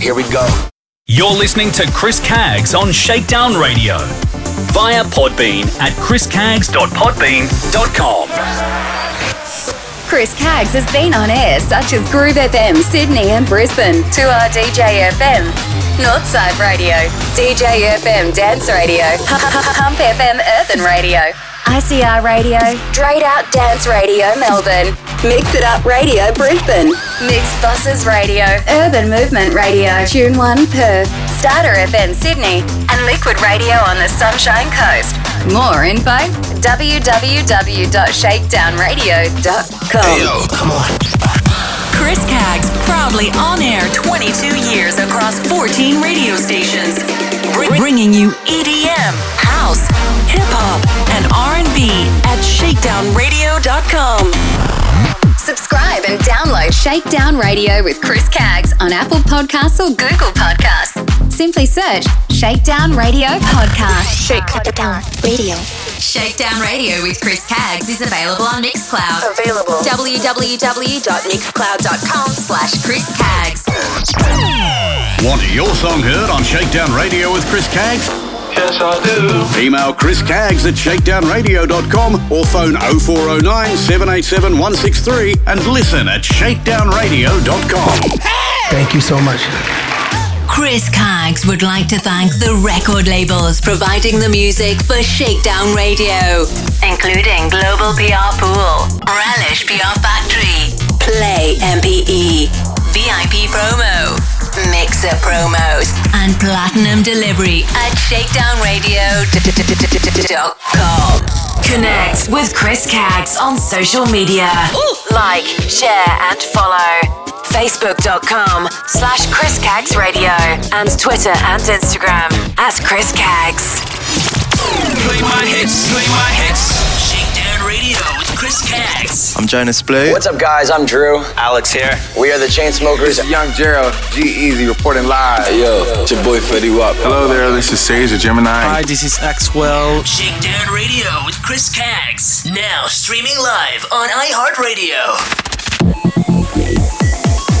Here we go. You're listening to Chris Caggs on Shakedown Radio via Podbean at chriscaggs.podbean.com. Chris Caggs has been on air such as Groove FM, Sydney and Brisbane, 2R DJ FM, Northside Radio, DJ FM Dance Radio, Pump FM Earthen Radio, ICR Radio, Straight Out Dance Radio Melbourne, Mix It Up Radio Brisbane, Mixxbosses Radio, Urban Movement Radio, Tune 1 Perth, Starter FM Sydney, and Liquid Radio on the Sunshine Coast. More info www.shakedownradio.com. Hey, yo, come on. Chris Caggs, proudly on air 22 years across 14 radio stations, br- bringing you EDM, house, hip hop, and R&B at shakedownradio.com. Subscribe and download Shakedown Radio with Chris Caggs on Apple Podcasts or Google Podcasts. Simply search Shakedown Radio Podcast. Shakedown Radio. Shakedown Radio with Chris Caggs is available on Mixcloud. Available. www.mixcloud.com slash Chris Caggs. Want your song heard on Shakedown Radio with Chris Caggs? Yes, I do. Email Chris Caggs at shakedownradio.com or phone 0409 787 163 and listen at shakedownradio.com. Thank you so much. Chris Caggs would like to thank the record labels providing the music for Shakedown Radio, including Global PR Pool, Relish PR Factory, Play MPE, VIP Promo, Mixer Promos, and Platinum Delivery at shakedownradio.com. Connect with Chris Caggs on social media. Like, share, and follow. Facebook.com slash Chris Caggs Radio and Twitter and Instagram at Chris Caggs. Play my hits, play my hits. Shakedown Radio with Chris Caggs. I'm Jonas Blue. What's up, guys? I'm Drew. Alex here. We are the Chainsmokers. Young Gerald, G Easy reporting live. Hey, yo, it's your boy Fetty Wap. Hello there, this is Sage the Gemini. Hi, this is Axwell. Shakedown Radio with Chris Caggs. Now streaming live on iHeartRadio.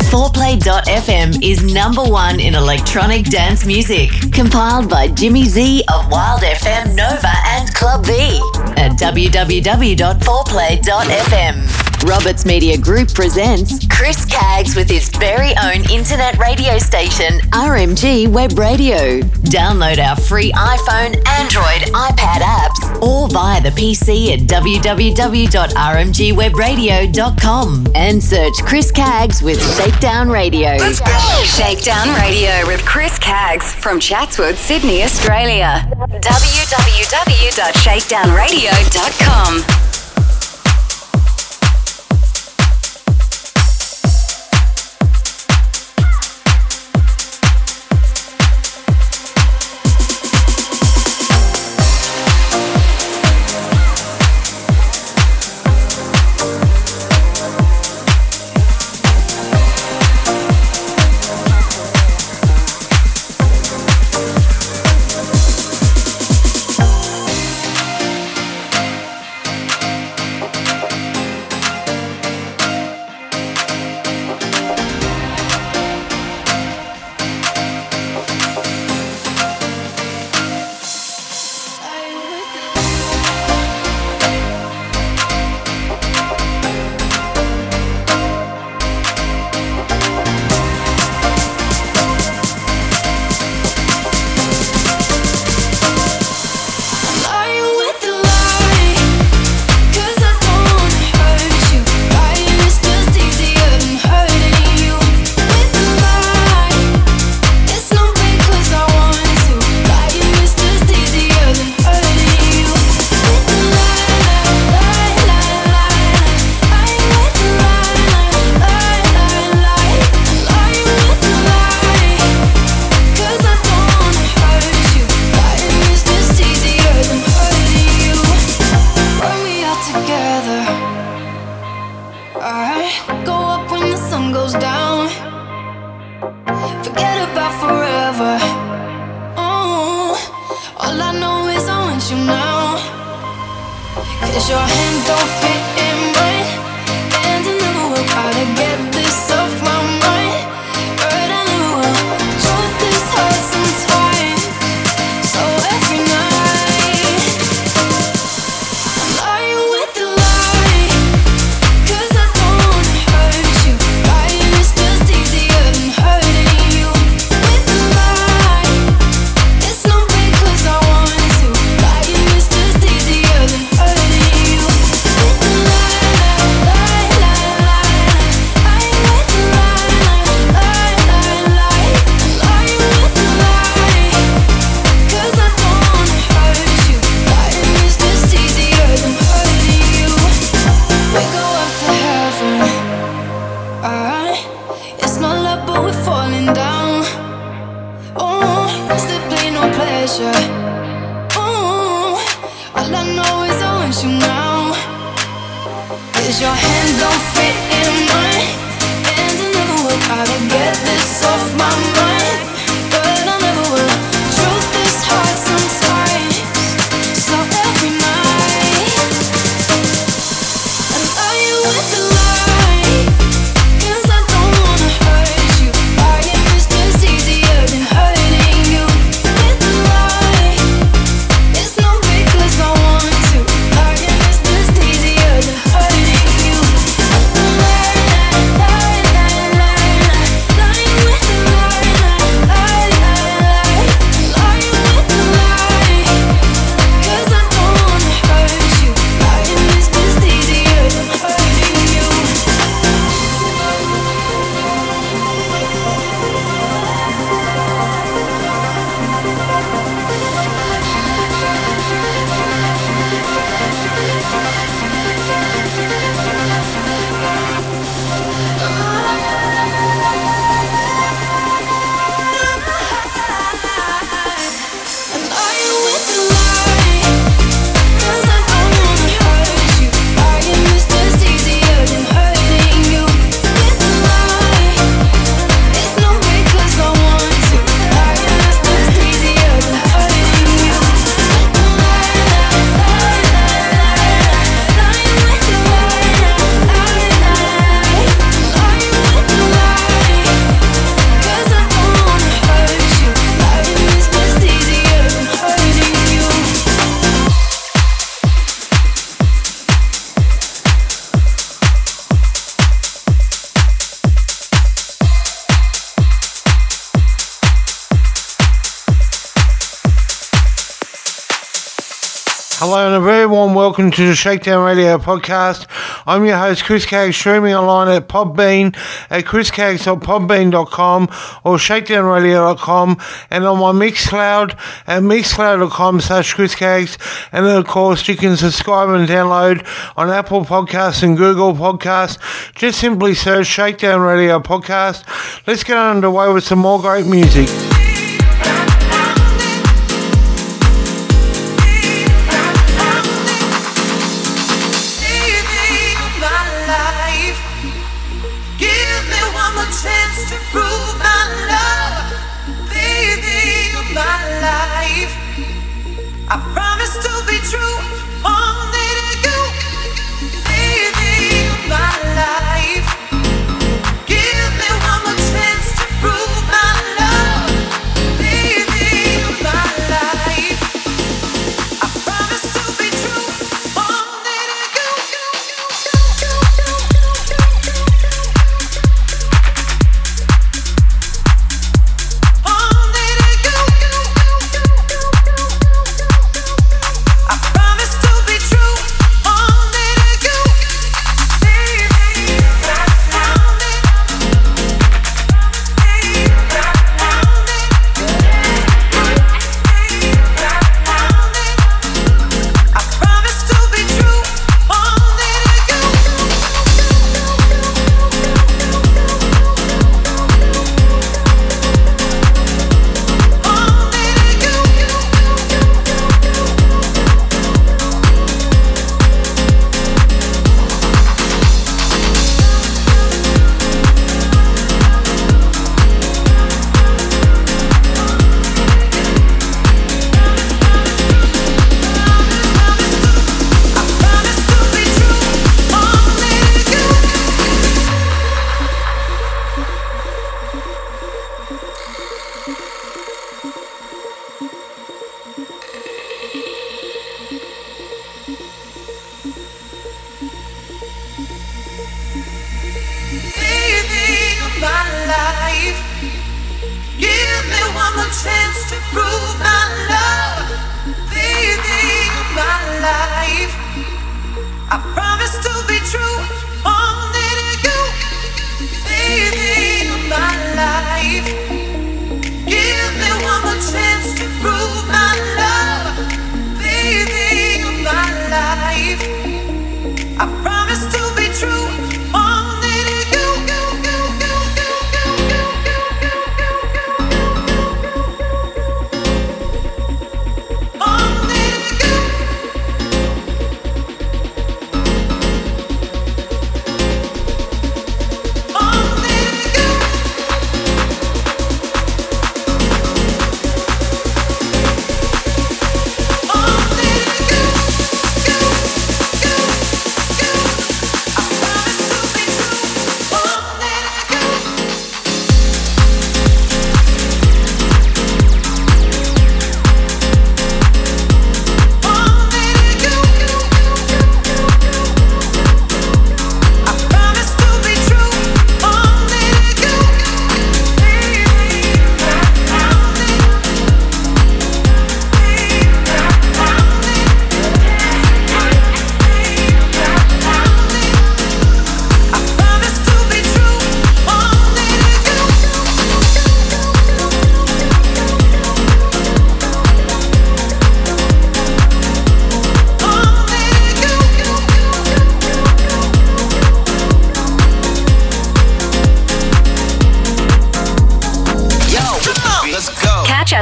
4play.fm is number one in electronic dance music. Compiled by Jimmy Z of Wild FM Nova and Club V at www.4play.fm. Roberts Media Group presents Chris Caggs with his very own internet radio station, RMG Web Radio. Download our free iPhone, Android, iPad apps, or via the PC at www.rmgwebradio.com and search Chris Caggs with Shakedown Radio. Let's go! Shakedown Radio with Chris Caggs from Chatswood, Sydney, Australia. www.shakedownradio.com. Hello and a very warm welcome to the Shakedown Radio podcast. I'm your host Chris Caggs, streaming online at Podbean at chriscaggs.podbean.com or shakedownradio.com and on my Mixcloud at mixcloud.com slash Chris Caggs and then of course you can subscribe and download on Apple Podcasts and Google Podcasts. Just simply search Shakedown Radio Podcast. Let's get underway with some more great music.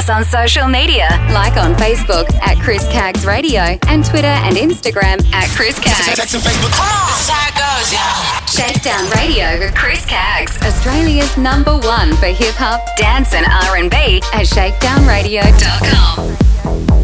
Us on social media, like on Facebook at Chris Caggs Radio and Twitter and Instagram at Chris Caggs. Come on, this is how it goes, yeah. Shakedown Radio with Chris Caggs, Australia's number one for hip hop, dance, and R&B at shakedownradio.com.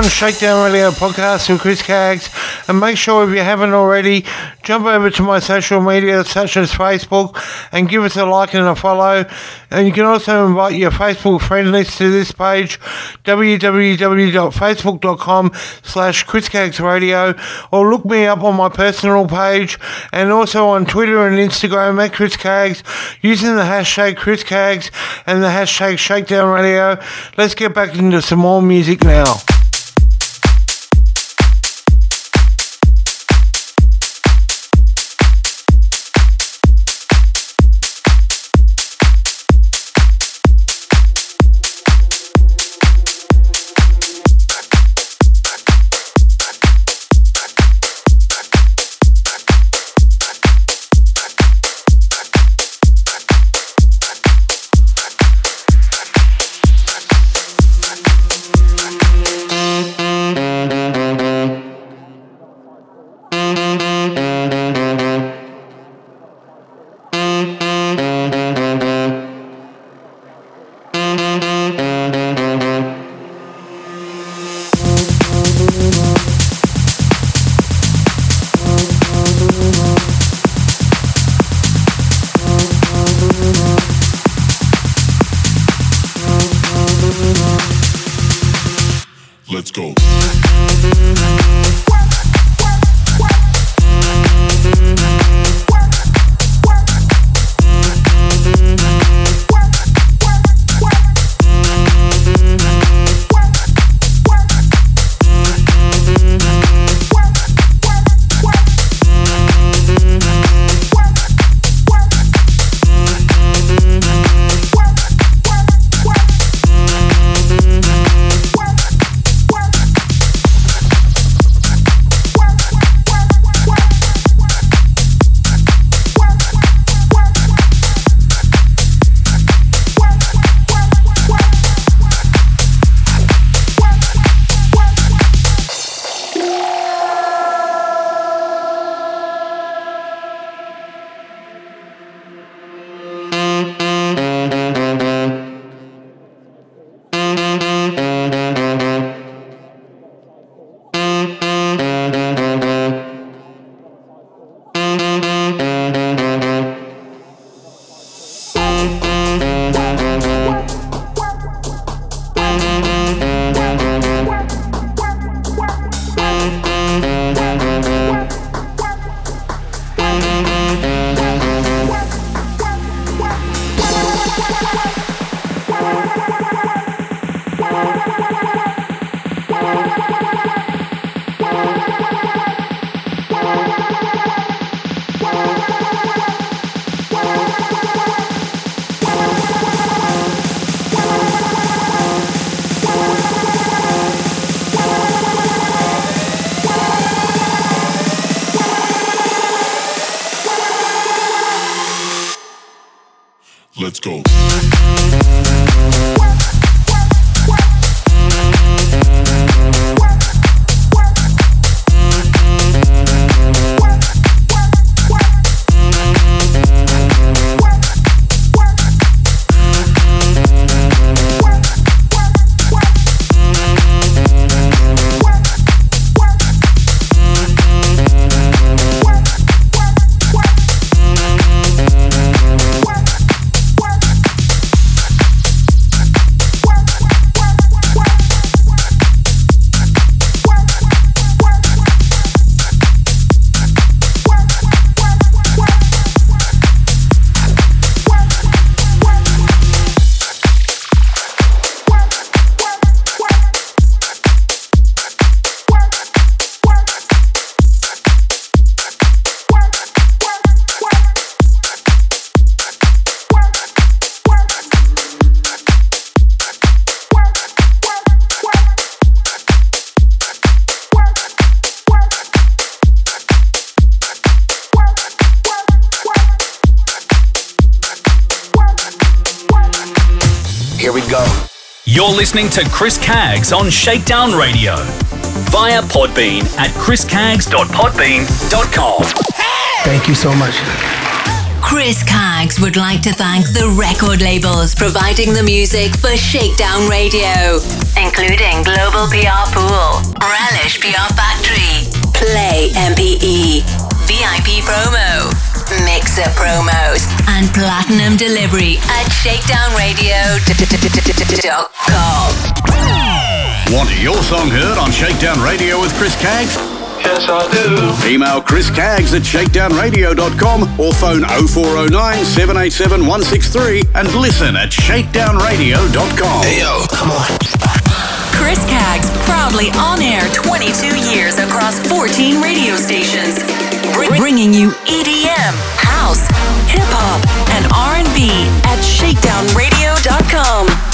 on Shakedown Radio podcast with Chris Caggs. And make sure if you haven't already, jump over to my social media such as Facebook and give us a like and a follow. And you can also invite your Facebook friend list to this page, www.facebook.com slash Chris Radio, or look me up on my personal page and also on Twitter and Instagram at Chris Caggs using the hashtag Chris Caggs and the hashtag Shakedown Radio. Let's get back into some more music now. Listening to Chris Caggs on Shakedown Radio via Podbean at chriscaggs.podbean.com. Thank you so much. Chris Caggs would like to thank the record labels providing the music for Shakedown Radio, including Global PR Pool, Relish PR Factory, Play MPE, VIP Promo, Mixer Promos, and Platinum Delivery at shakedownradio.com. Want your song heard on Shakedown Radio with Chris Caggs? Yes, I do. Email Chris Caggs at shakedownradio.com or phone 0409 787 163 and listen at shakedownradio.com. Hey, yo, come on. Chris Caggs, proudly on air 22 years across 14 radio stations, Br- bringing you EDM, house, hip hop, and R&B at shakedownradio.com.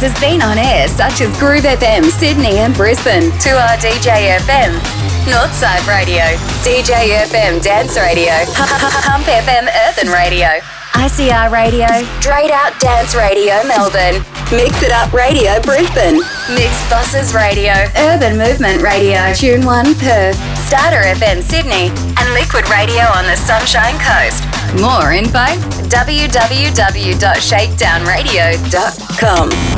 Has been on air such as Groove FM, Sydney and Brisbane, 2R DJ FM, Northside Radio, DJ FM Dance Radio, Pump FM Urban Radio, ICR Radio, STR8OUT Dance Radio Melbourne, Mix It Up Radio Brisbane, Mixxbosses Radio, Urban Movement Radio, Tune 1 Perth, Starter FM Sydney, and Liquid Radio on the Sunshine Coast. More info www.shakedownradio.com.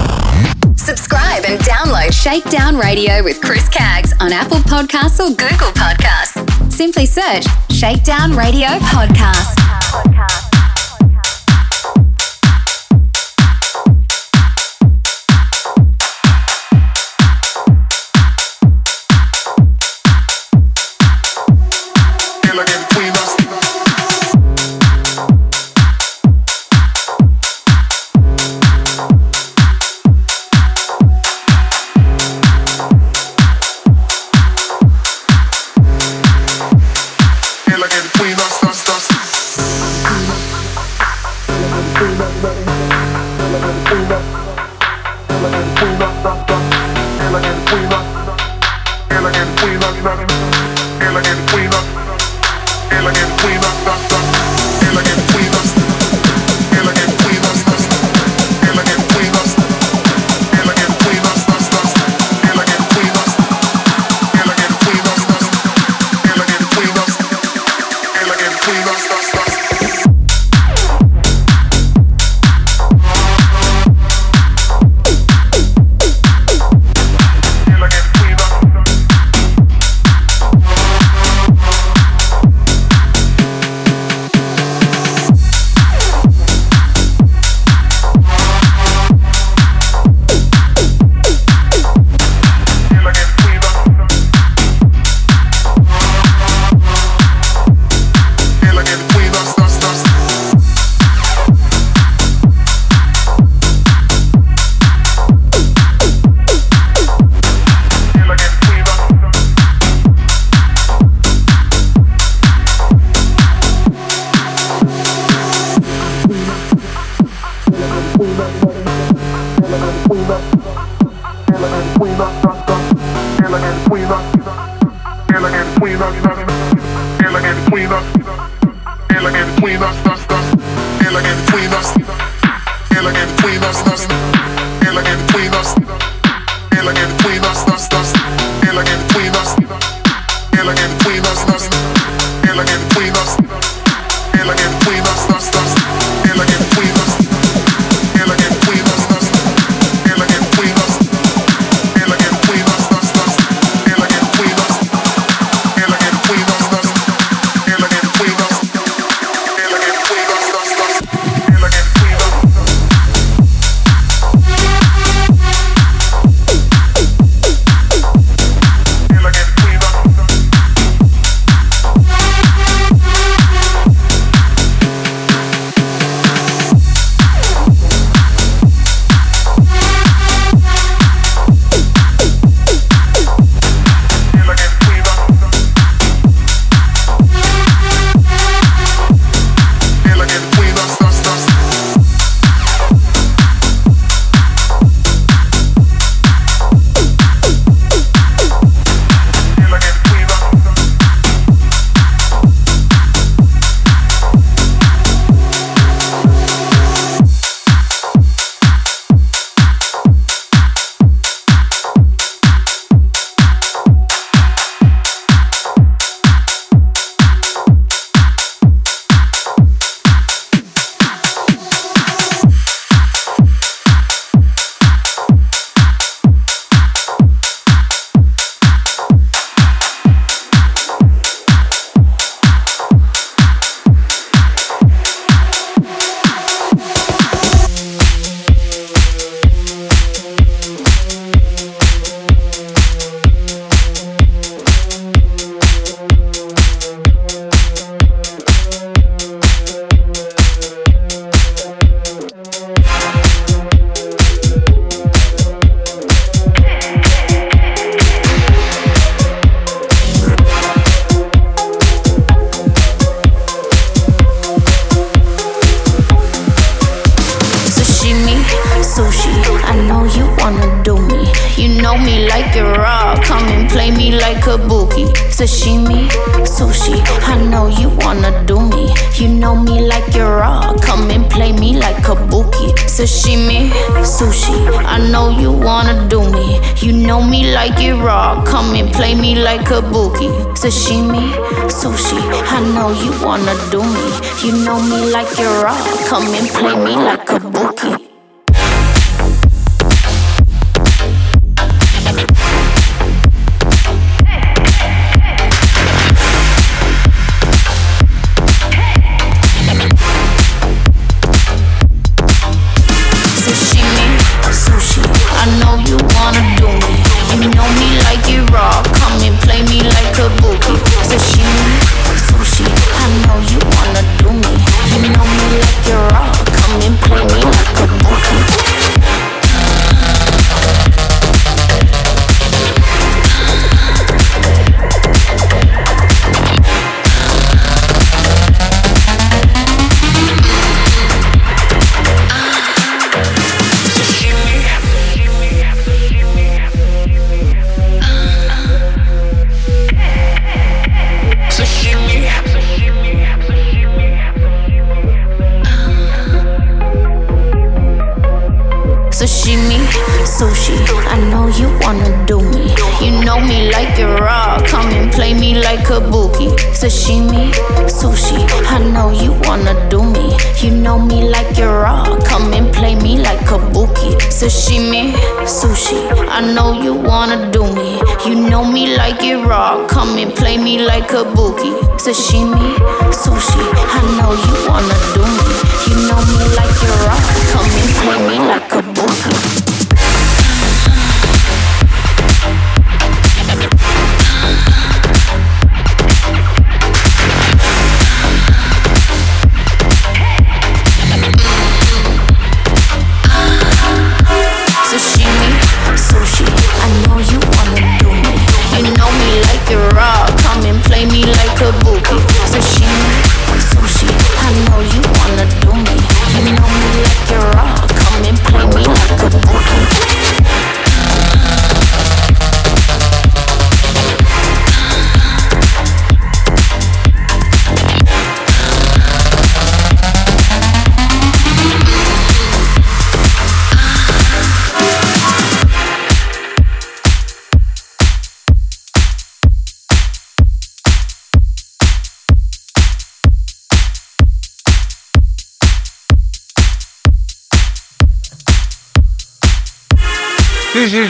Subscribe and download Shakedown Radio with Chris Caggs on Apple Podcasts or Google Podcasts. Simply search Shakedown Radio Podcast. Elegant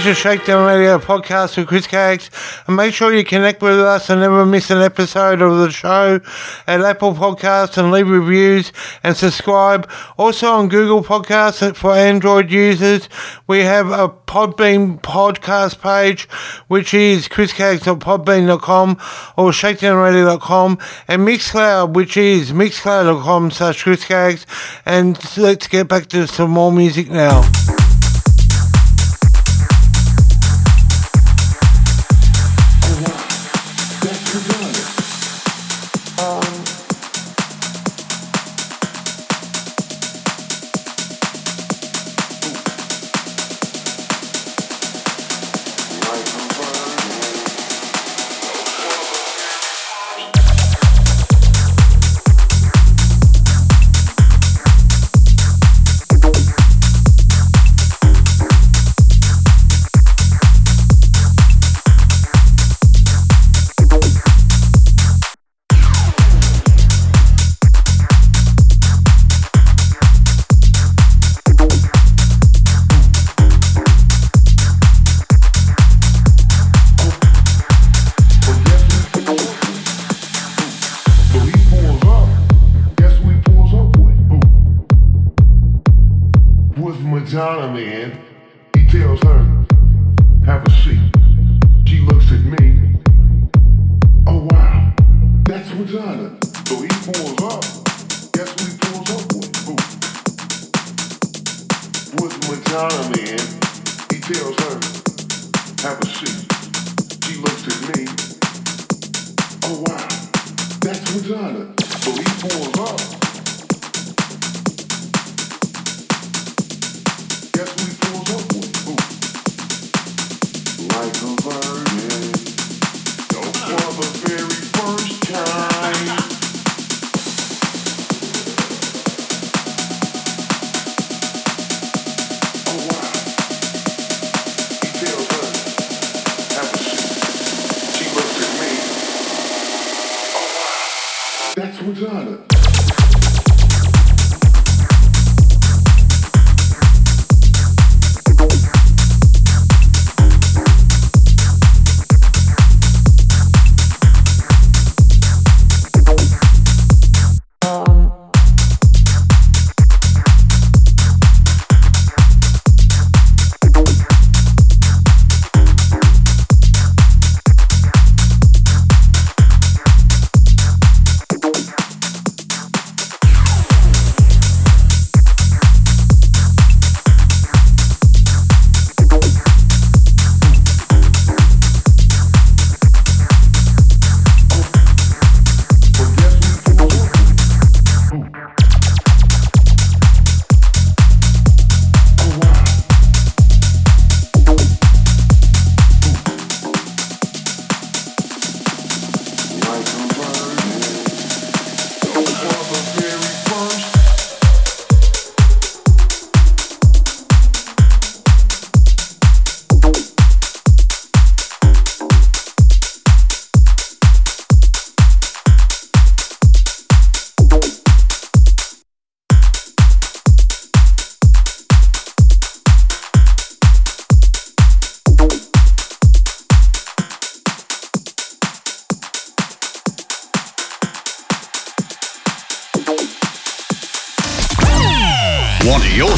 to Shakedown Radio podcast with Chris Caggs. And make sure you connect with us and never miss an episode of the show at Apple Podcasts and leave reviews and subscribe. Also on Google Podcasts for Android users, we have a Podbean podcast page, which is chriscaggs.podbean.com or shakedownradio.com and Mixcloud, which is mixcloud.com slash chriscaggs. And let's get back to some more music now.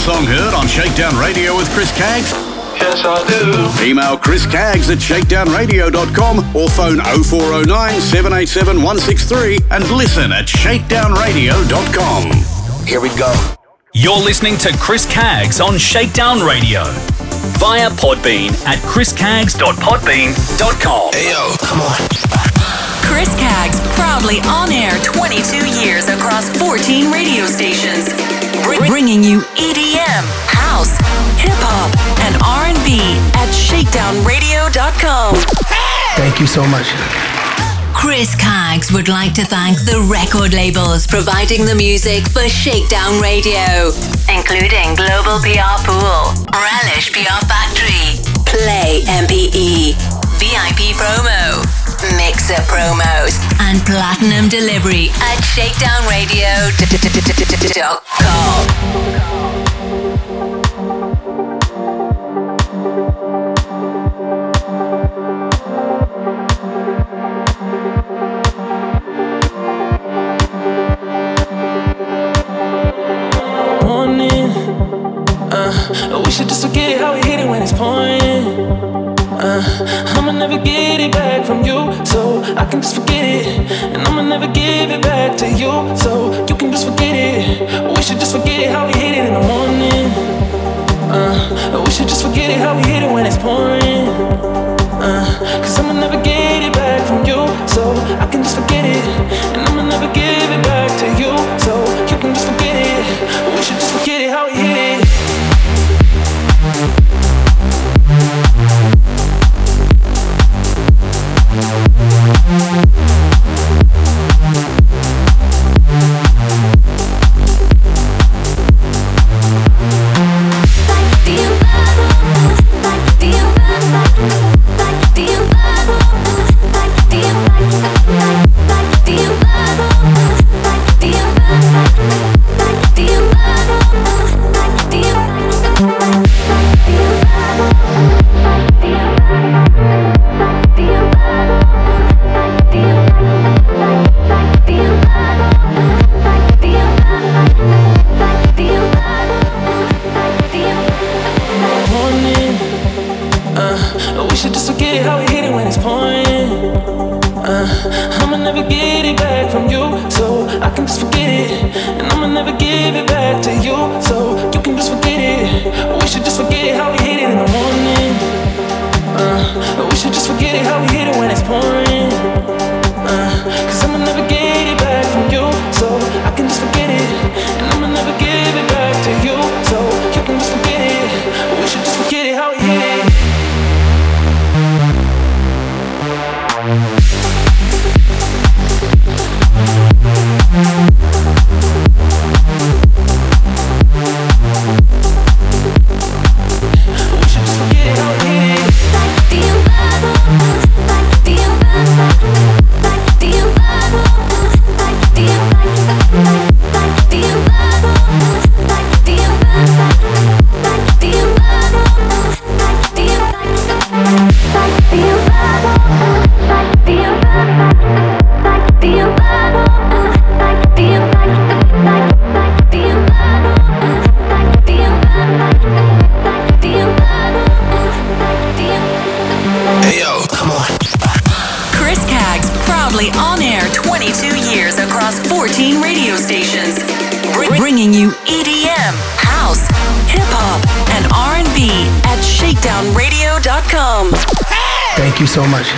Song heard on Shakedown Radio with Chris Caggs? Yes, I do. Email Chris Caggs at shakedownradio.com or phone 0409 787 163 and listen at shakedownradio.com. Here we go. You're listening to Chris Caggs on Shakedown Radio via Podbean at chriscaggs.podbean.com. Hey, yo, come on. Chris Caggs, proudly on air 22 years across 14 radio stations, Br- bringing you EDM, house, hip hop, and R&B at shakedownradio.com. Thank you so much. Chris Caggs would like to thank the record labels providing the music for Shakedown Radio, including Global PR Pool, Relish PR Factory, Play MPE, VIP Promo, Mixer Promos, and Platinum Delivery at shakedownradio.com. Uh, we should just forget how we hit it when it's pouring. Uh, I'ma never get it back from you, so I can just forget it. And I'ma never give it back to you, so you can just forget it. We should just forget how we hit it in the morning. Uh, we should just forget it how we hit it when it's pouring. Uh, Cause I'ma never get it back from you, so I can just forget it. And I'ma never give it back to you, so you can just forget it. We should just forget it how so much.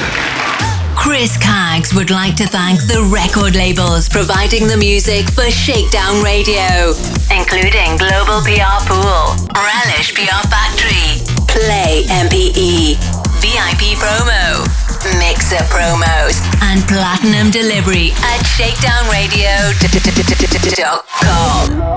Chris Caggs would like to thank the record labels providing the music for Shakedown Radio, including Global PR Pool, Relish PR Factory, Play MPE, VIP Promo, Mixer Promos, and Platinum Delivery at shakedownradio.com.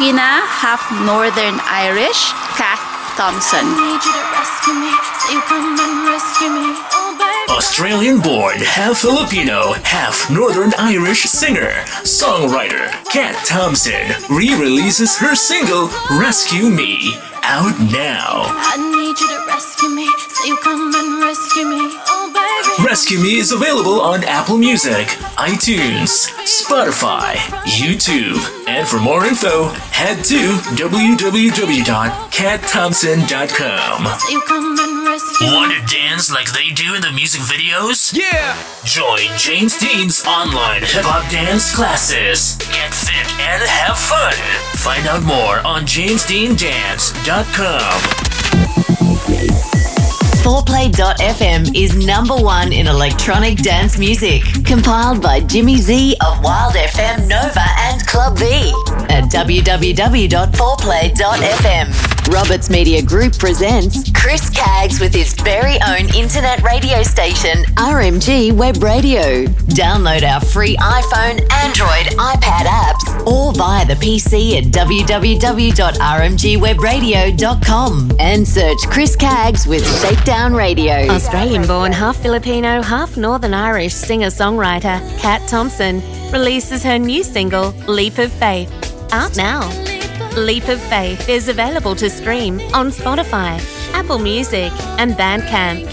Half Filipina, half Northern Irish, Kat Thompson. Need you to rescue me, so you come and rescue me. Oh, baby. Australian born, half Filipino, half Northern Irish singer, songwriter Kat Thompson re releases her single Rescue Me out now. I need you to rescue me, so you come and rescue me. Oh, baby. Rescue Me is available on Apple Music, iTunes, Spotify, YouTube, and for more info, head to www.catthompson.com. So you come and rescue me. Want to dance like they do in the music videos? Yeah! Join James Dean's online hip hop dance classes. Get fit and have fun. Find out more on jamesdeandance.com. 4play.fm is number one in electronic dance music. Compiled by Jimmy Z of Wild FM, Nova, and Club V at www.4play.fm. Roberts Media Group presents Chris Caggs with his very own internet radio station, RMG Web Radio. Download our free iPhone, Android, iPad apps, or via the PC at www.rmgwebradio.com and search Chris Caggs with Shakedown Radio. Australian born, half Filipino, half Northern Irish singer songwriter Kat Thompson releases her new single, Leap of Faith, out now. Leap of Faith is available to stream on Spotify, Apple Music, and Bandcamp.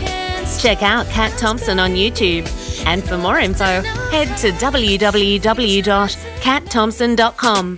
Check out Kat Thompson on YouTube. And for more info, head to www.catthompson.com.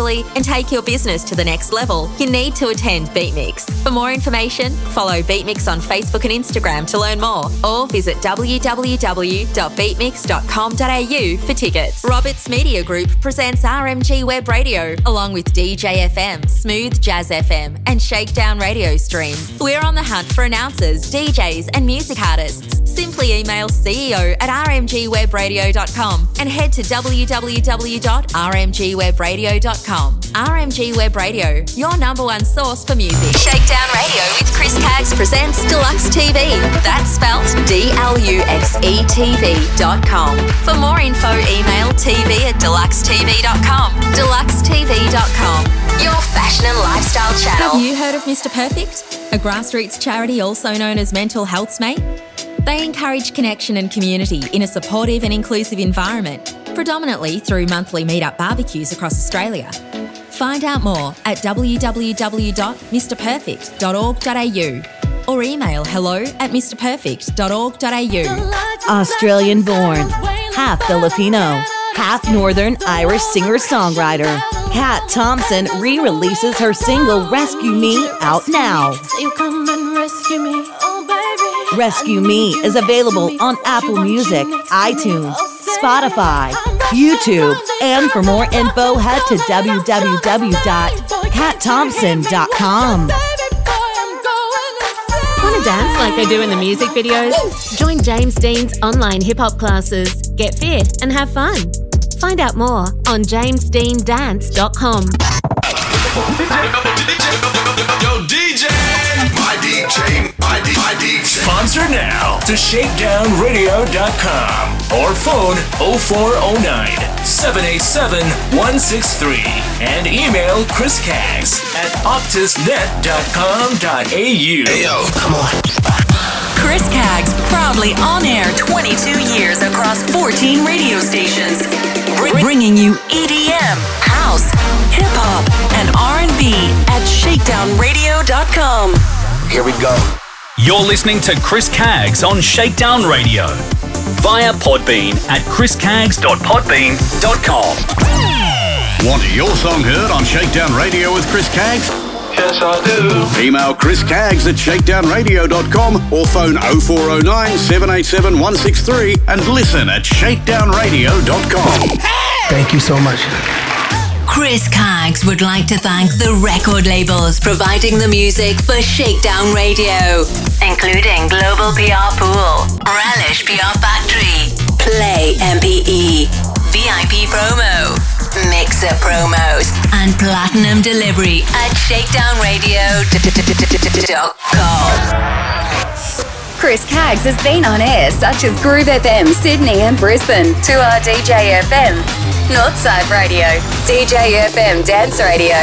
and take your business to the next level, you need to attend Beatmix. For more information, follow Beatmix on Facebook and Instagram to learn more, or visit www.beatmix.com.au for tickets. Roberts Media Group presents RMG Web Radio, along with DJ FM, Smooth Jazz FM, and Shakedown Radio streams. We're on the hunt for announcers, DJs, and music artists. Simply email CEO at rmgwebradio.com and head to www.rmgwebradio.com. RMG Web Radio, your number one source for music. Shakedown Radio with Chris Caggs presents Deluxe TV. That's spelled D L U X E TV.com. For more info, email tv at dluxetv.com. Dluxetv.com, your fashion and lifestyle channel. Have you heard of Mr. Perfect? A grassroots charity also known as Mental Health's Mate? They encourage connection and community in a supportive and inclusive environment, predominantly through monthly meetup barbecues across Australia. Find out more at www.mrperfect.org.au or email hello at mrperfect.org.au. Australian born, half Filipino, half Northern Irish singer songwriter. Kat Thompson re releases her single Rescue Me out now. Rescue Me is available on Apple Music, iTunes, Spotify, YouTube, and for more info, head to www.catthompson.com. Want to dance like they do in the music videos? Join James Dean's online hip hop classes. Get fit and have fun. Find out more on jamesdeandance.com. Yo, DJ! My DJ, my, D- my DJ. Sponsor now to shakedownradio.com or phone 0409 787 163 and email Chris Caggs at optusnet.com.au. Hey, yo, come on. Chris Caggs, proudly on air 22 years across 14 radio stations, bringing you EDM, house, hip hop, and R&B at shakedownradio.com. Here we go. You're listening to Chris Caggs on Shakedown Radio via Podbean at chriscaggs.podbean.com. Want your song heard on Shakedown Radio with Chris Caggs? Yes, I do. Email Chris Caggs at shakedownradio.com or phone 0409 787 163 and listen at shakedownradio.com. Thank you so much. Chris Caggs would like to thank the record labels providing the music for Shakedown Radio, including Global PR Pool, Relish PR Factory, Play MPE, VIP Promo, Mixer Promos, and Platinum Delivery at shakedownradio.com. Chris Caggs has been on air such as Groove FM, Sydney and Brisbane, 2R DJ FM, Northside Radio, DJ FM Dance Radio,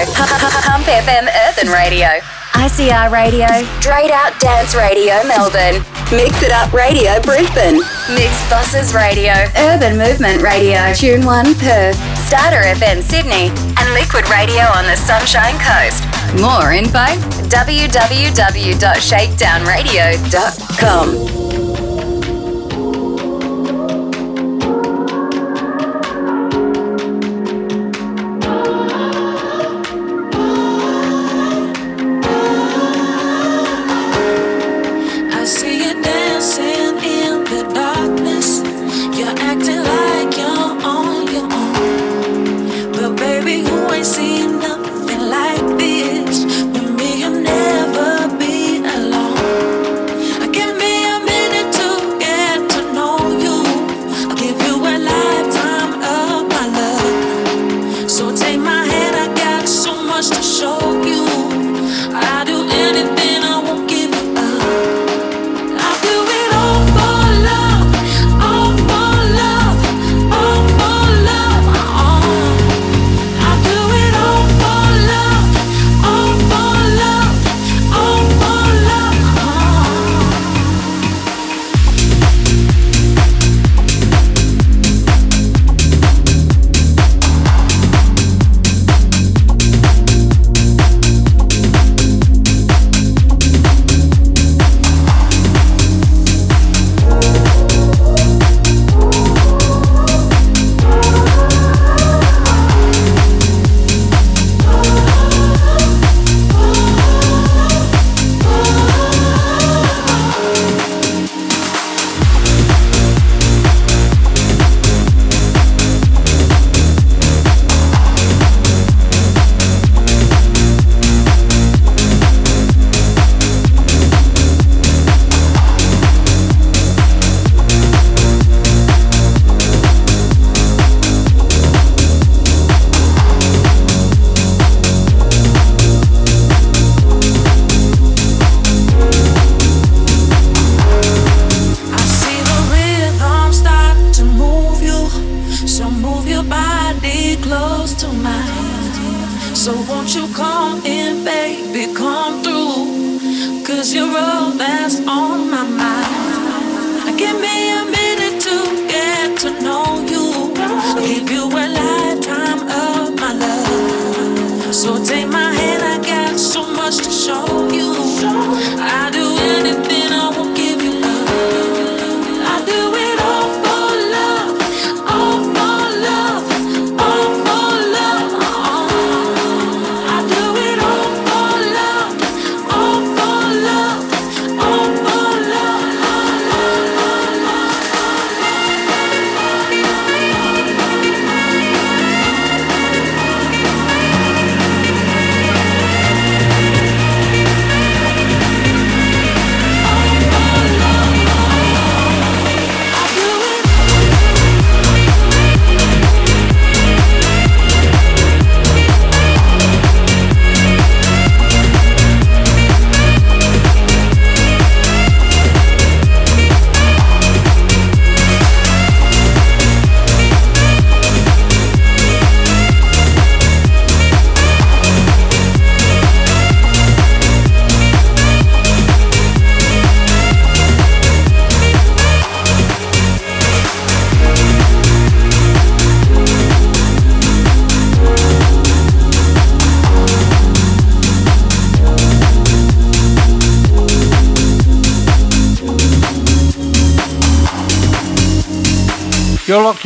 Pump FM Earthen Radio, ICR Radio, STR8OUT Dance Radio Melbourne, Mix It Up Radio Brisbane, Mixxbosses Radio, Urban Movement Radio, Tune 1 Perth, Starter FM Sydney, and Liquid Radio on the Sunshine Coast. More info www.shakedownradio.com.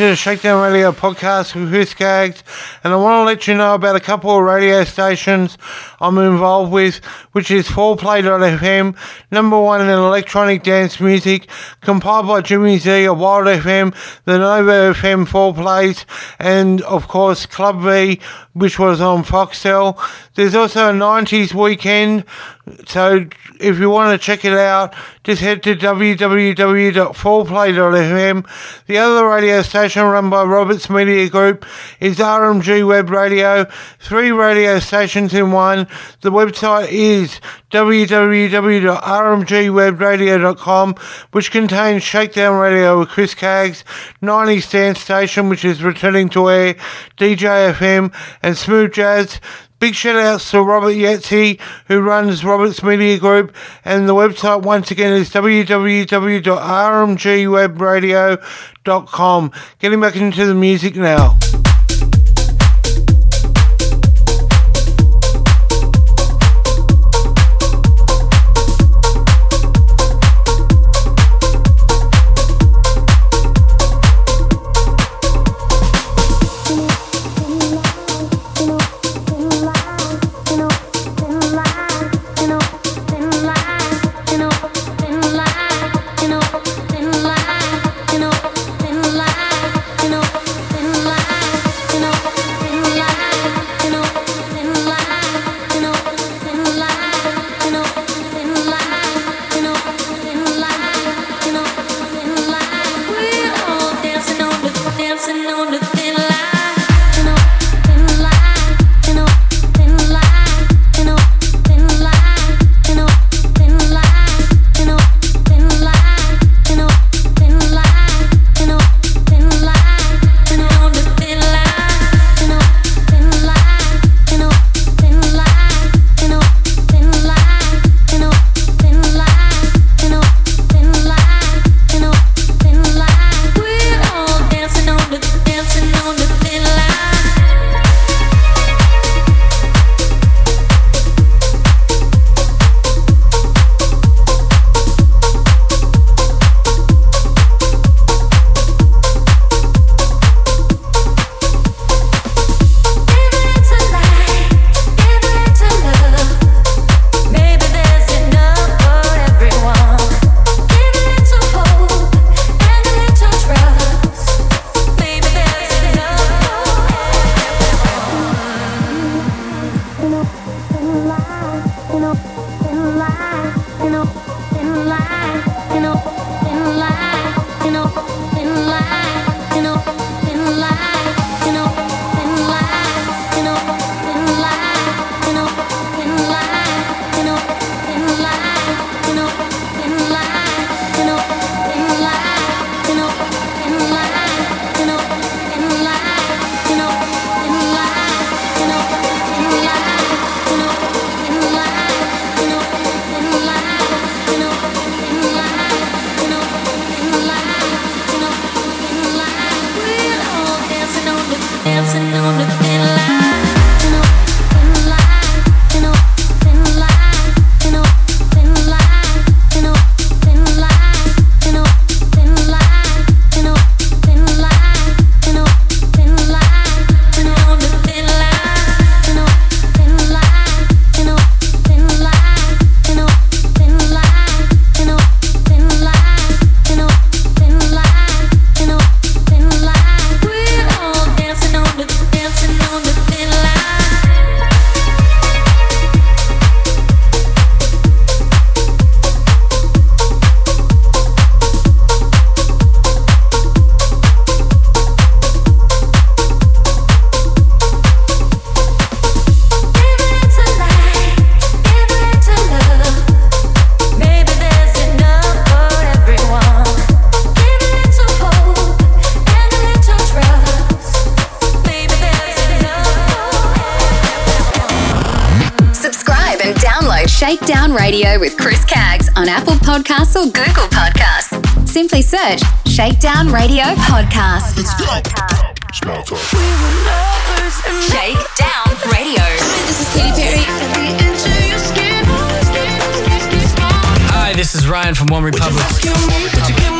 to the Shakedown Radio podcast with Caggs, and I want to let you know about a couple of radio stations I'm involved with, which is 4play.fm, number one in electronic dance music, compiled by Jimmy Z of Wild FM, the Nova FM 4 plays, and of course Club V, which was on Foxtel. There's also a 90s weekend, so if you want to check it out, just head to www.4play.fm. The other radio station run by Roberts Media Group is RMG Web Radio, three radio stations in one. The website is www.rmgwebradio.com, which contains Shakedown Radio with Chris Caggs, 90s Dance Station, which is returning to air, DJ FM, and Smooth Jazz. Big shout outs to Robert Yetzi, who runs Roberts Media Group, and the website once again is www.rmgwebradio.com. Getting back into the music now. Radio with Chris Caggs on Apple Podcasts or Google Podcasts. Simply search Shakedown Radio Podcast. Let's go. Shakedown Radio. Hi, this is Katy Perry. Hi, this is Ryan from One Republic.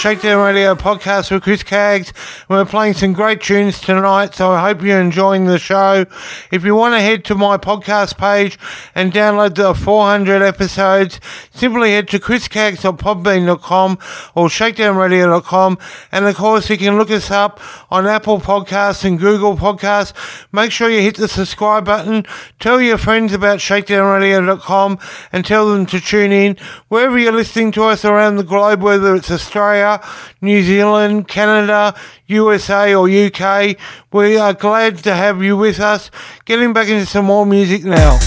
Shakedown Radio podcast with Chris Caggs. We're playing some great tunes tonight, so I hope you're enjoying the show. If you want to head to my podcast page and download the 400 episodes, simply head to chriscaggs.podbean.com or shakedownradio.com. And of course, you can look us up on Apple Podcasts and Google Podcasts. Make sure you hit the subscribe button. Tell your friends about shakedownradio.com and tell them to tune in wherever you're listening to us around the globe, whether it's Australia, New Zealand, Canada, USA, or UK. We are glad to have you with us. Getting back into some more music now.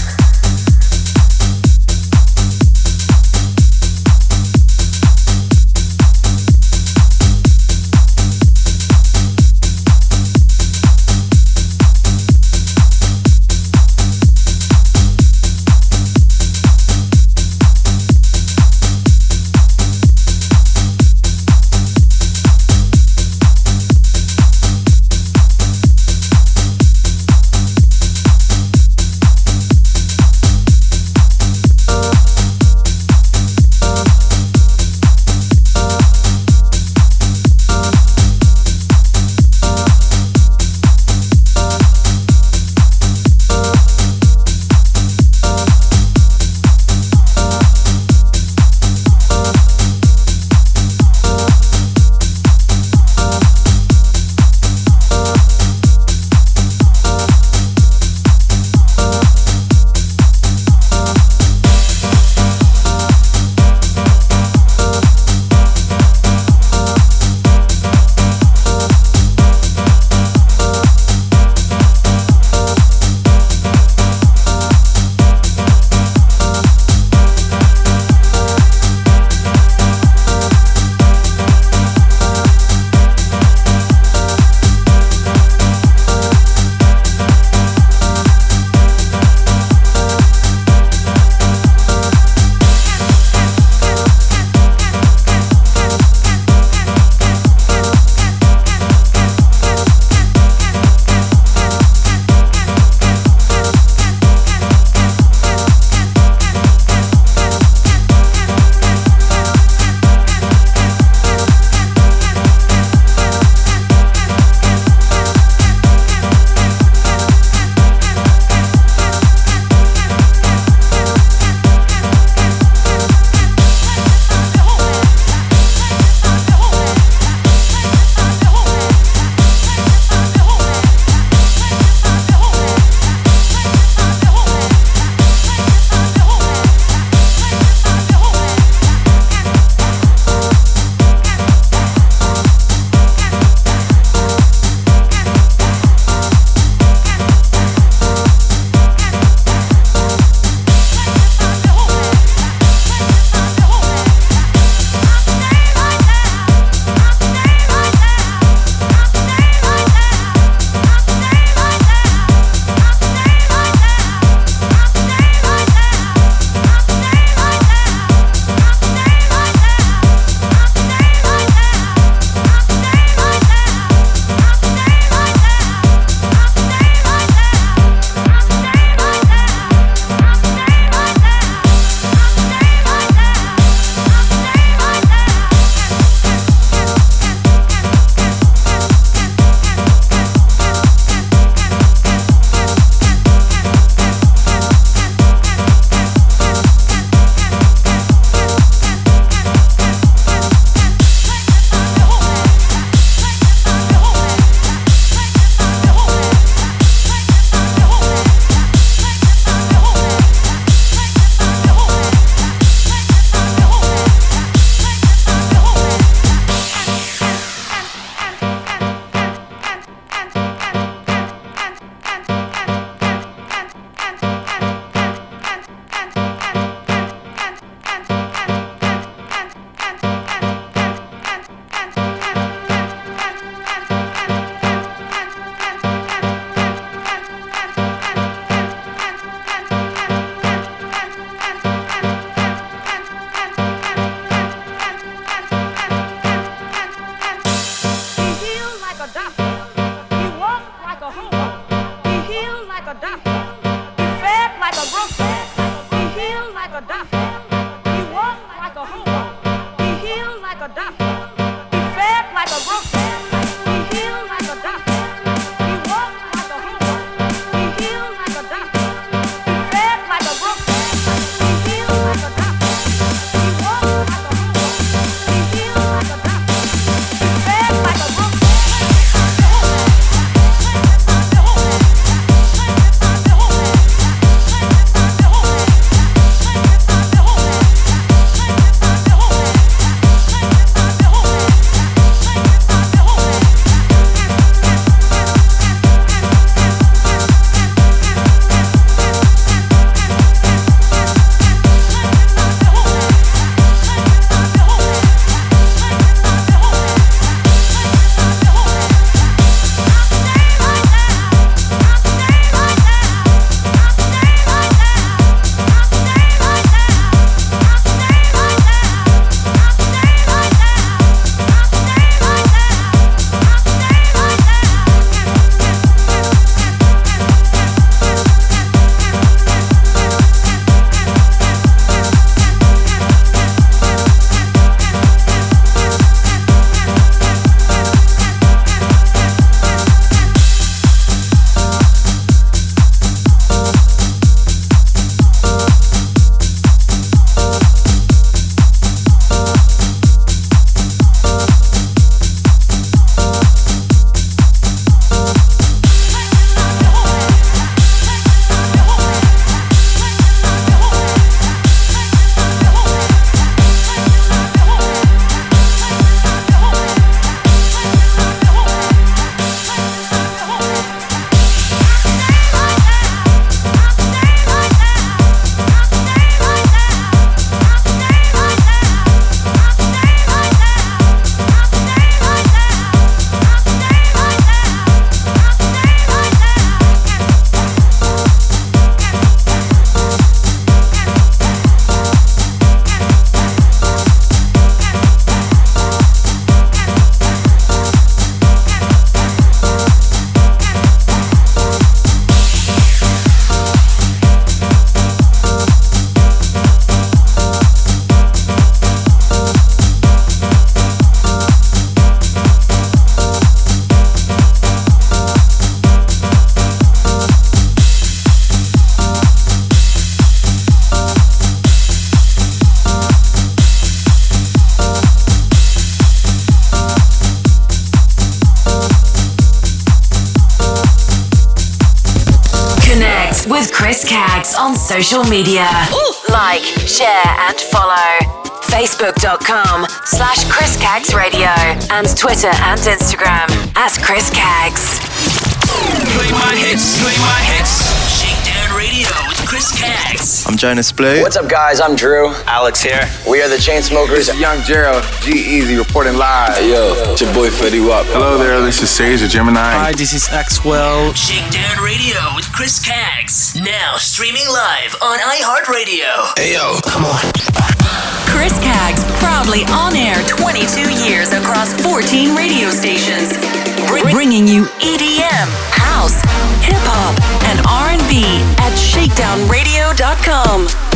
Social media. Like, share, and follow. Facebook.com slash Chris Caggs Radio and Twitter and Instagram Jonas Blue. What's up, guys? I'm Drew. Alex here. We are the Chainsmokers. Young Gerald, G-Eazy reporting live. Hey, yo, it's your boy Fetty Wap. Hello there, this is Sage the Gemini. Hi, this is Axwell. Shakedown Radio with Chris Caggs. Now streaming live on iHeartRadio. Hey, yo, come on. Chris Caggs, proudly on air 22 years across 14 radio stations, bringing you EDM, house, hip hop, and R&B at shakedownradio.com.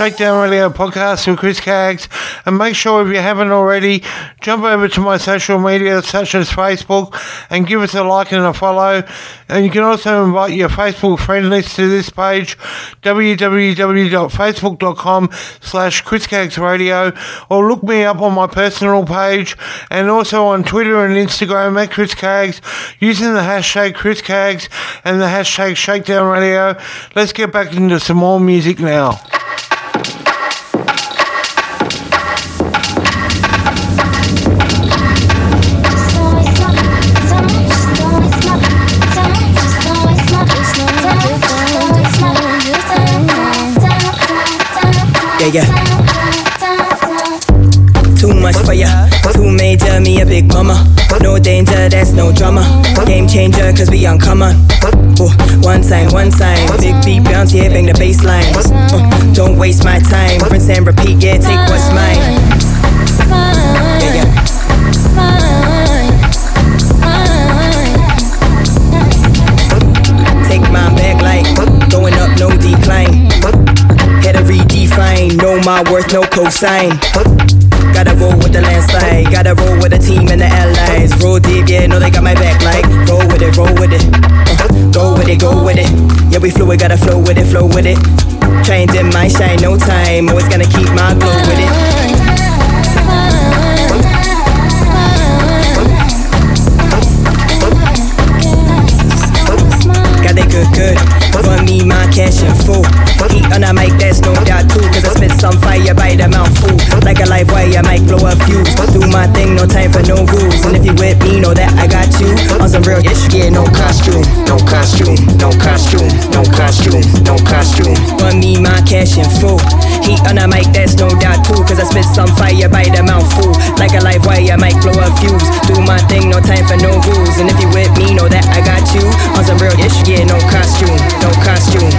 Shakedown Radio podcast with Chris Caggs. And make sure if you haven't already, jump over to my social media such as Facebook and give us a like and a follow. And you can also invite your Facebook friend list to this page, www.facebook.com slash Chris Caggs Radio, or look me up on my personal page and also on Twitter and Instagram at Chris Caggs using the hashtag Chris Caggs and the hashtag Shakedown Radio. Let's get back into some more music now. No drama. Game changer, cause we on uncommon. Oh, one sign, one sign. Big beat bounce, yeah, bang the bass line. Uh, don't waste my time. Rinse and repeat, yeah, take what's mine. Take my back like going up, no decline. Had to redefine, know my worth, no cosign. Gotta roll with the landslide, gotta roll with the team and the allies. Roll deep, yeah, know they got my back like. Roll with it, roll with it. Uh, go with it, go with it. Yeah, we fluid, gotta flow with it, flow with it. Trying dim my shine, no time. Always gonna keep my glow with it. Heat on a mic, that's no doubt too. Cause I spit some fire by the mouthful. Like a live wire, might blow a fuse. Do my thing, no time for no rules. And if you with me, know that I got you. On some real ish, yeah, no costume, no costume,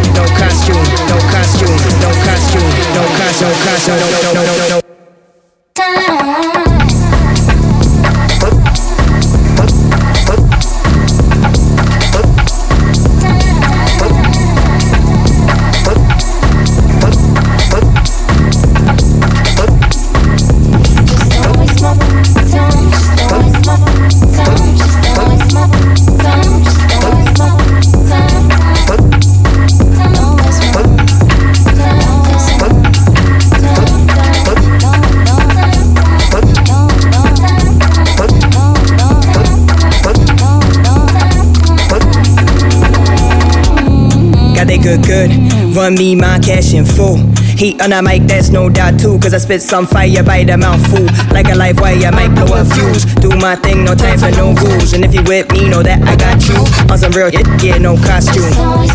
Run me my cash in full. Heat on a mic, that's no doubt too. Cause I spit some fire by the mouthful. Like a live wire, I might blow a fuse. Do my thing, no time for no rules. And if you with me, know that I got you. On some real shit, yeah, no costume. Time,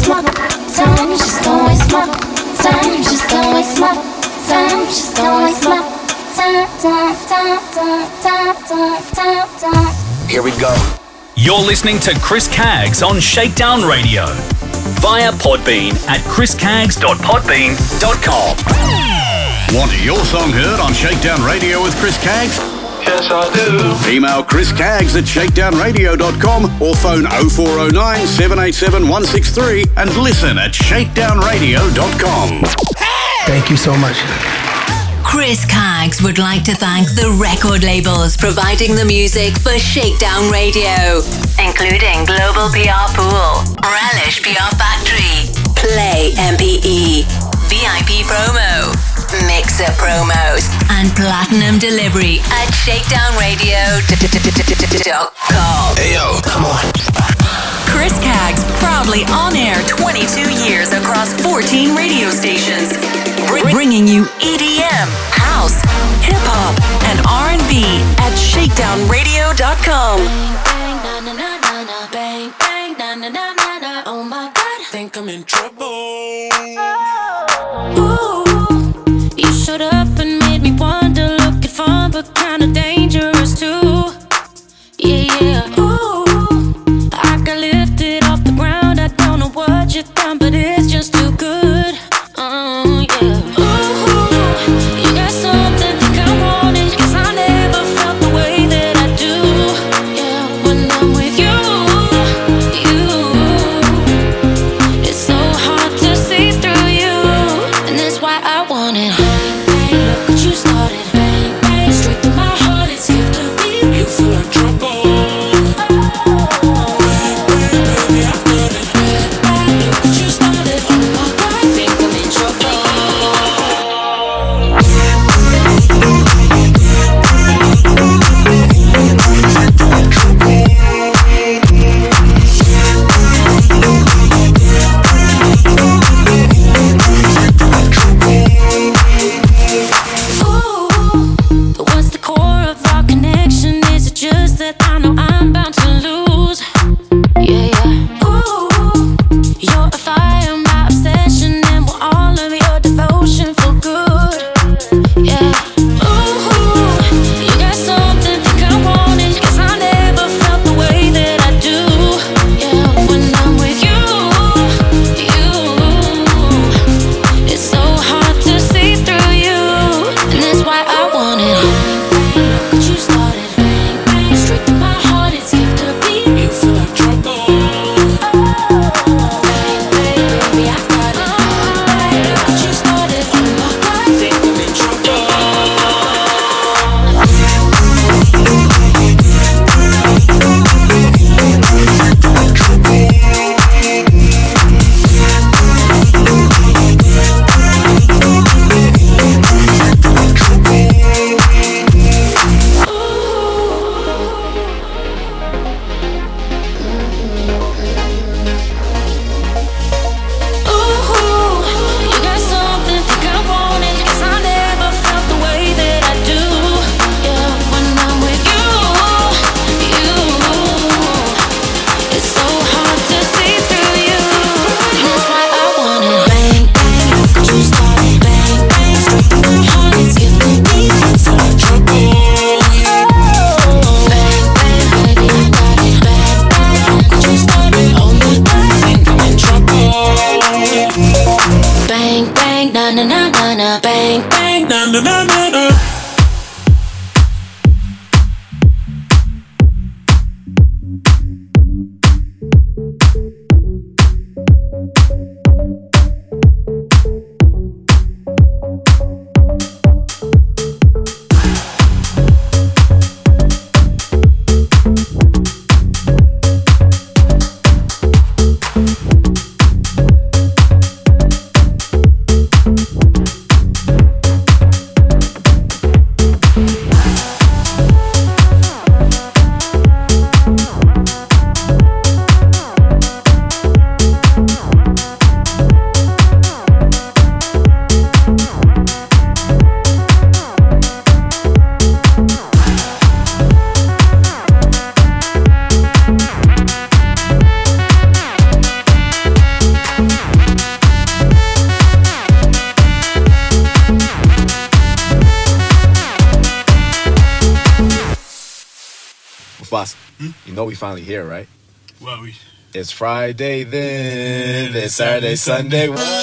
just don't waste my time, just don't waste my time, just don't waste my time, time, time, time, time, time, time, time. Here we go. You're listening to Chris Caggs on Shakedown Radio via Podbean at chriscaggs.podbean.com. Want your song heard on Shakedown Radio with Chris Caggs? Yes, I do. Email Chris Caggs at shakedownradio.com or phone 0409 787 163 and listen at shakedownradio.com. Thank you so much. Chris Caggs would like to thank the record labels providing the music for Shakedown Radio, including Global PR Pool, Relish PR Factory, Play MPE, VIP Promo, Mixer Promos, and Platinum Delivery at shakedownradio.com. Hey yo, come on. Chris Caggs, proudly on air 22 years across 14 radio stations, Br- bringing you EDM, house, hip hop, and R&B at shakedownradio.com. I'm in trouble. Saturday, Sunday.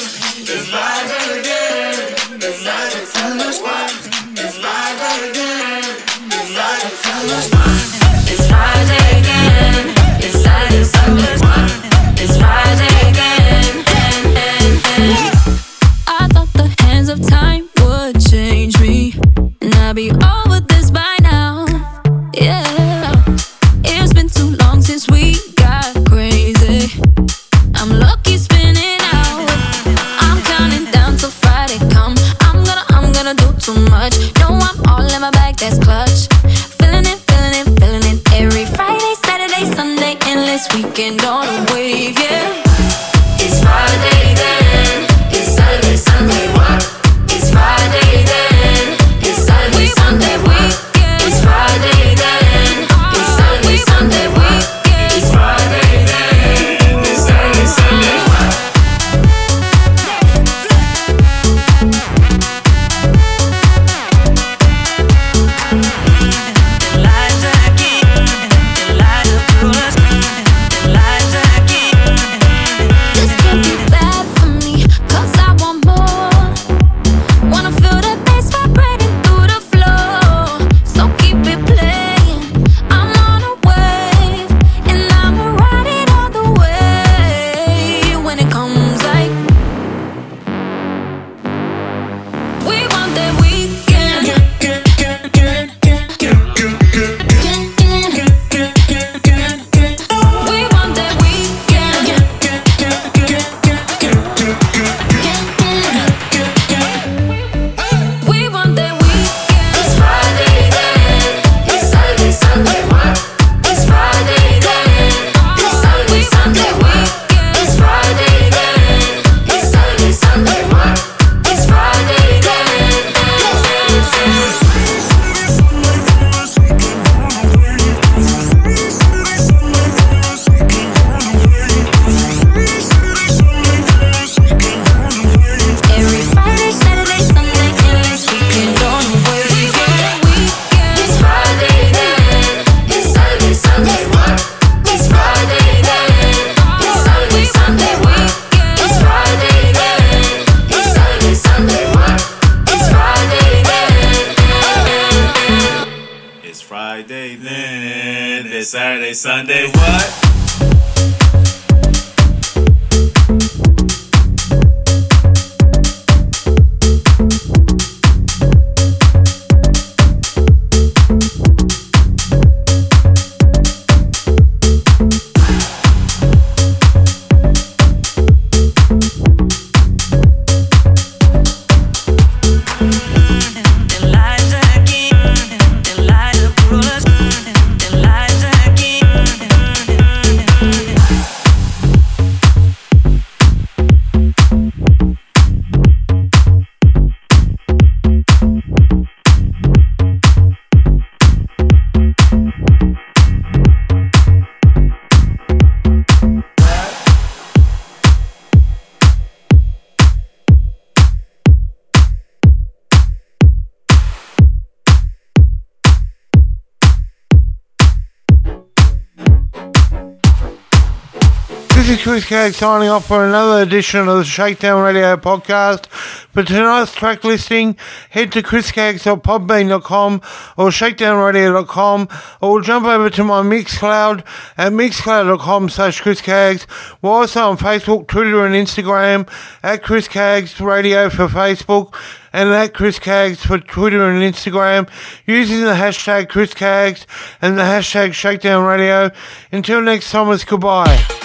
Signing off for another edition of the Shakedown Radio podcast. For tonight's track listing, head to chriscaggs.podbean.com or shakedownradio.com or jump over to my Mixcloud at mixcloud.com slash chriscaggs. We're also on Facebook, Twitter and Instagram at Chris Caggs Radio for Facebook and at Chris Caggs for Twitter and Instagram using the hashtag Chris Caggs and the hashtag Shakedown Radio. Until next time, it's goodbye.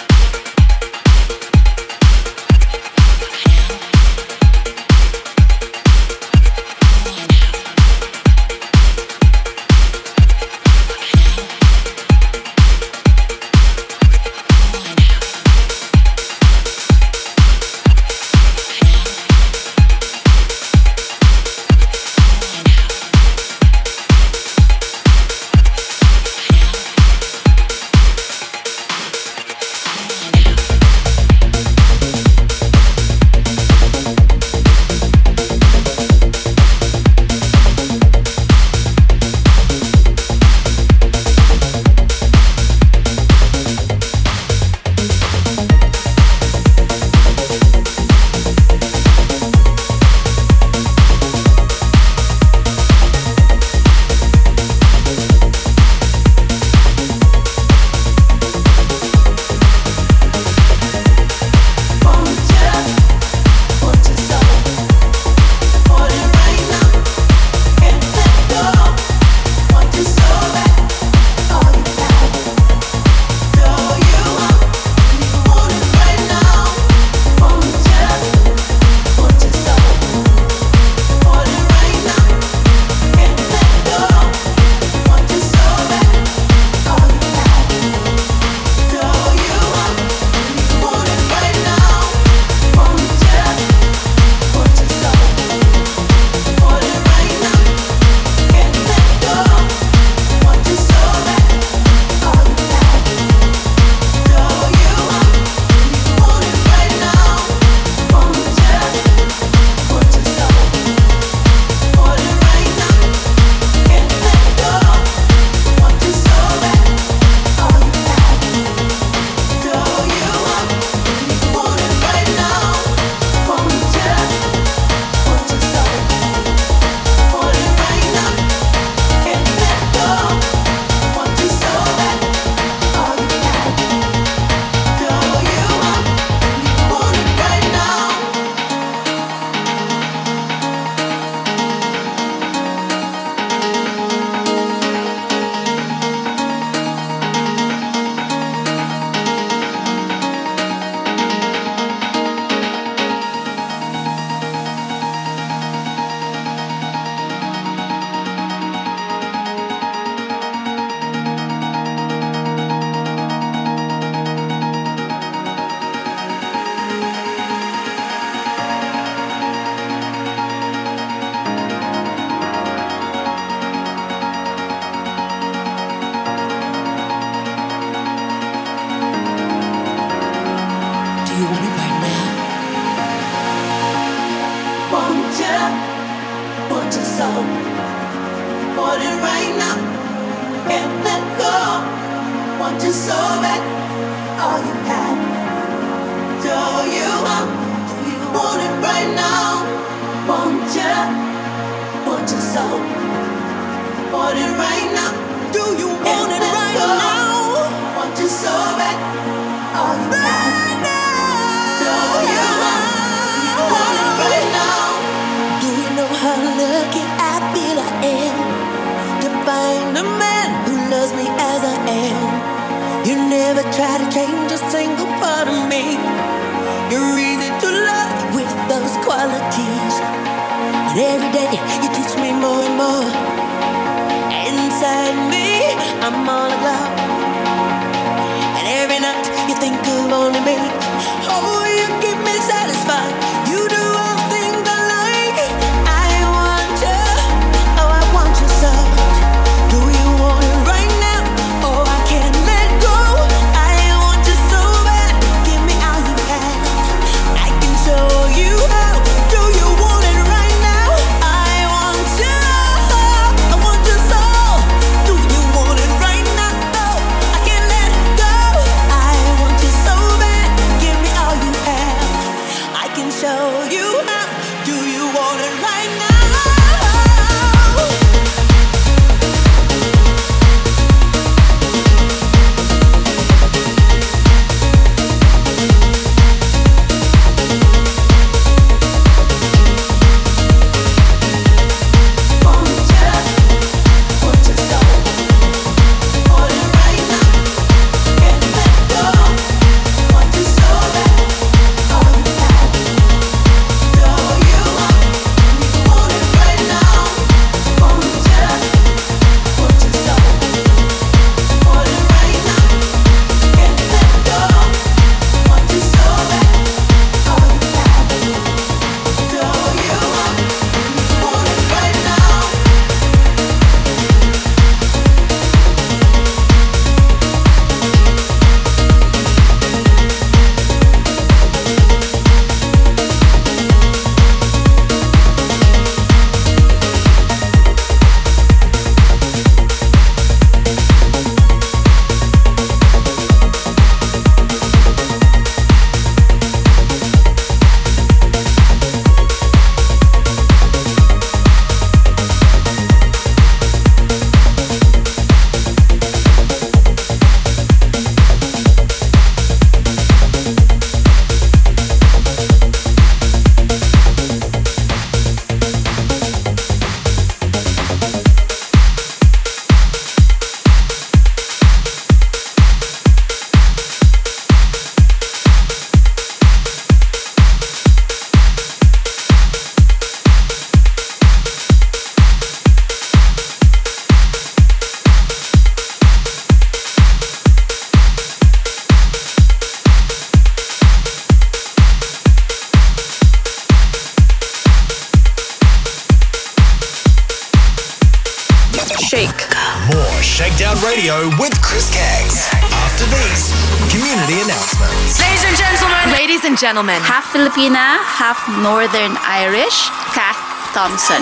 Gentlemen, half Filipina, half Northern Irish, Kat Thompson.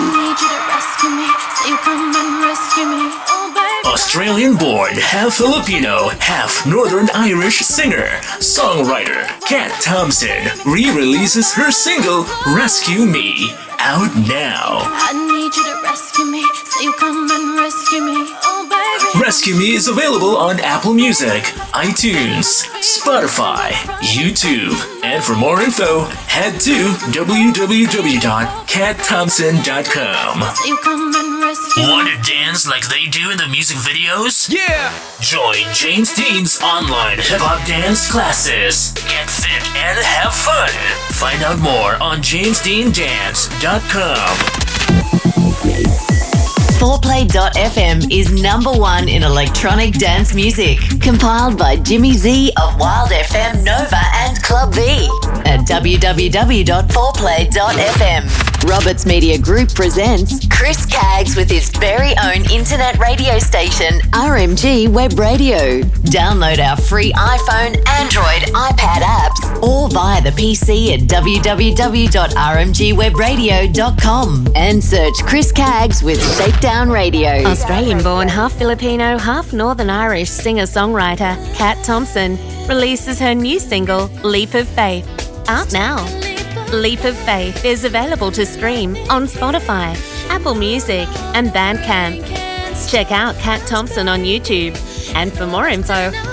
Oh, Australian born, half Filipino, half Northern Irish singer, songwriter Kat Thompson re releases her single Rescue Me out now. I need you to rescue me, so you come and rescue me. Oh, baby. Rescue Me is available on Apple Music, iTunes, Spotify, YouTube, and for more info, head to www.katthompson.com. So you come and rescue me. Want to dance like they do in the music videos? Yeah! Join James Dean's online hip hop dance classes. Get fit and have fun. Find out more on jamesdeandance.com. 4play.fm is number one in electronic dance music. Compiled by Jimmy Z of Wild FM Nova and Club V at www.4play.fm. Roberts Media Group presents Chris Caggs with his very own internet radio station, RMG Web Radio. Download our free iPhone, Android, iPad apps, or via the PC at www.rmgwebradio.com and search Chris Caggs with Shakedown Radio. Australian born, half Filipino, half Northern Irish singer songwriter Kat Thompson releases her new single, Leap of Faith, out now. Leap of Faith is available to stream on Spotify, Apple Music, and Bandcamp. Check out Kat Thompson on YouTube. And for more info,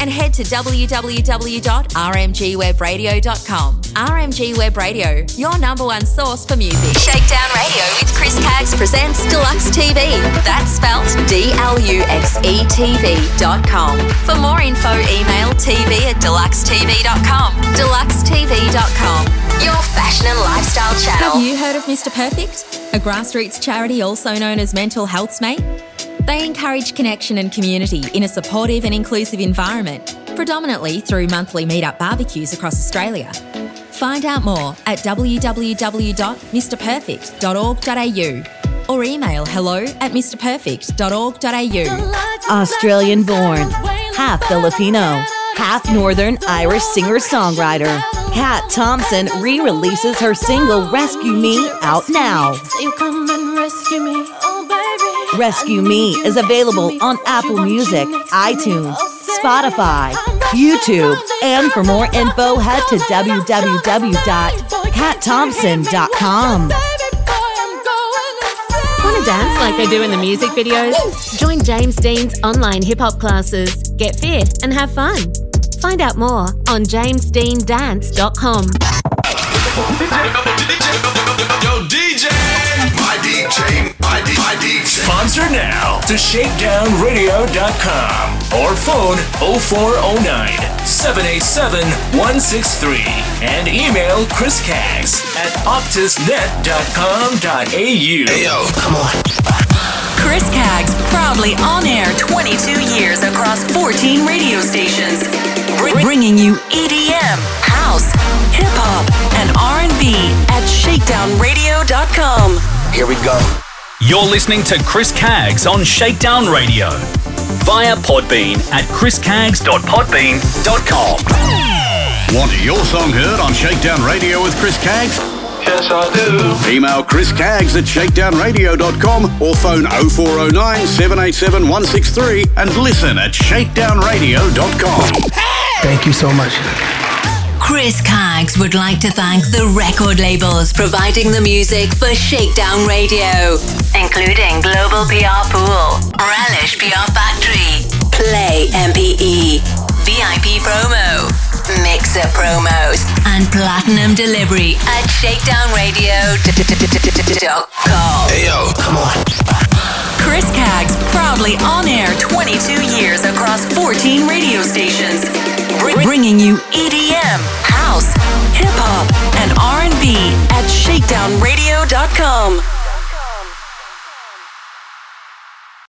and head to www.rmgwebradio.com. RMG Web Radio, your number one source for music. Shakedown Radio with Chris Caggs presents Deluxe TV. That's spelt D L U X E TV.com. For more info, email TV at dluxetv.com. Dluxetv.com, your fashion and lifestyle channel. Have you heard of Mr. Perfect? A grassroots charity also known as Mental Health's Mate? They encourage connection and community in a supportive and inclusive environment, predominantly through monthly meetup barbecues across Australia. Find out more at www.mrperfect.org.au or email hello at mrperfect.org.au. Australian born, half Filipino, half Northern Irish singer songwriter. Kat Thompson re releases her single Rescue Me out now. So you come and rescue me. Rescue Me is available on Apple Music, iTunes, Spotify, YouTube, and for more info, head to www.katthompson.com. Want to dance like they do in the music videos? Join James Dean's online hip hop classes. Get fit and have fun. Find out more on jamesdeandance.com. Yo, DJ! My DJ, my, D, my DJ. Sponsor now to shakedownradio.com or phone 0409 787 163 and email Chris Caggs at optusnet.com.au. Hey yo, come on. Chris Caggs, proudly on air 22 years across 14 radio stations, Br- bringing you EDM, house, hip hop, and R&B at shakedownradio.com. Here we go. You're listening to Chris Caggs on Shakedown Radio via Podbean at chriscaggs.podbean.com. Want your song heard on Shakedown Radio with Chris Caggs? Yes, I do. Email Chris Caggs at shakedownradio.com or phone 0409 787 163 and listen at shakedownradio.com. Thank you so much. Chris Caggs would like to thank the record labels providing the music for Shakedown Radio, including Global PR Pool, Relish PR Factory, Play MPE, VIP Promo, Mixer Promos, and Platinum Delivery at shakedownradio.com. Hey yo, come on. Chris Caggs, proudly on air 22 years across 14 radio stations, Br- bringing you EDM, house, hip hop, and R&B at shakedownradio.com.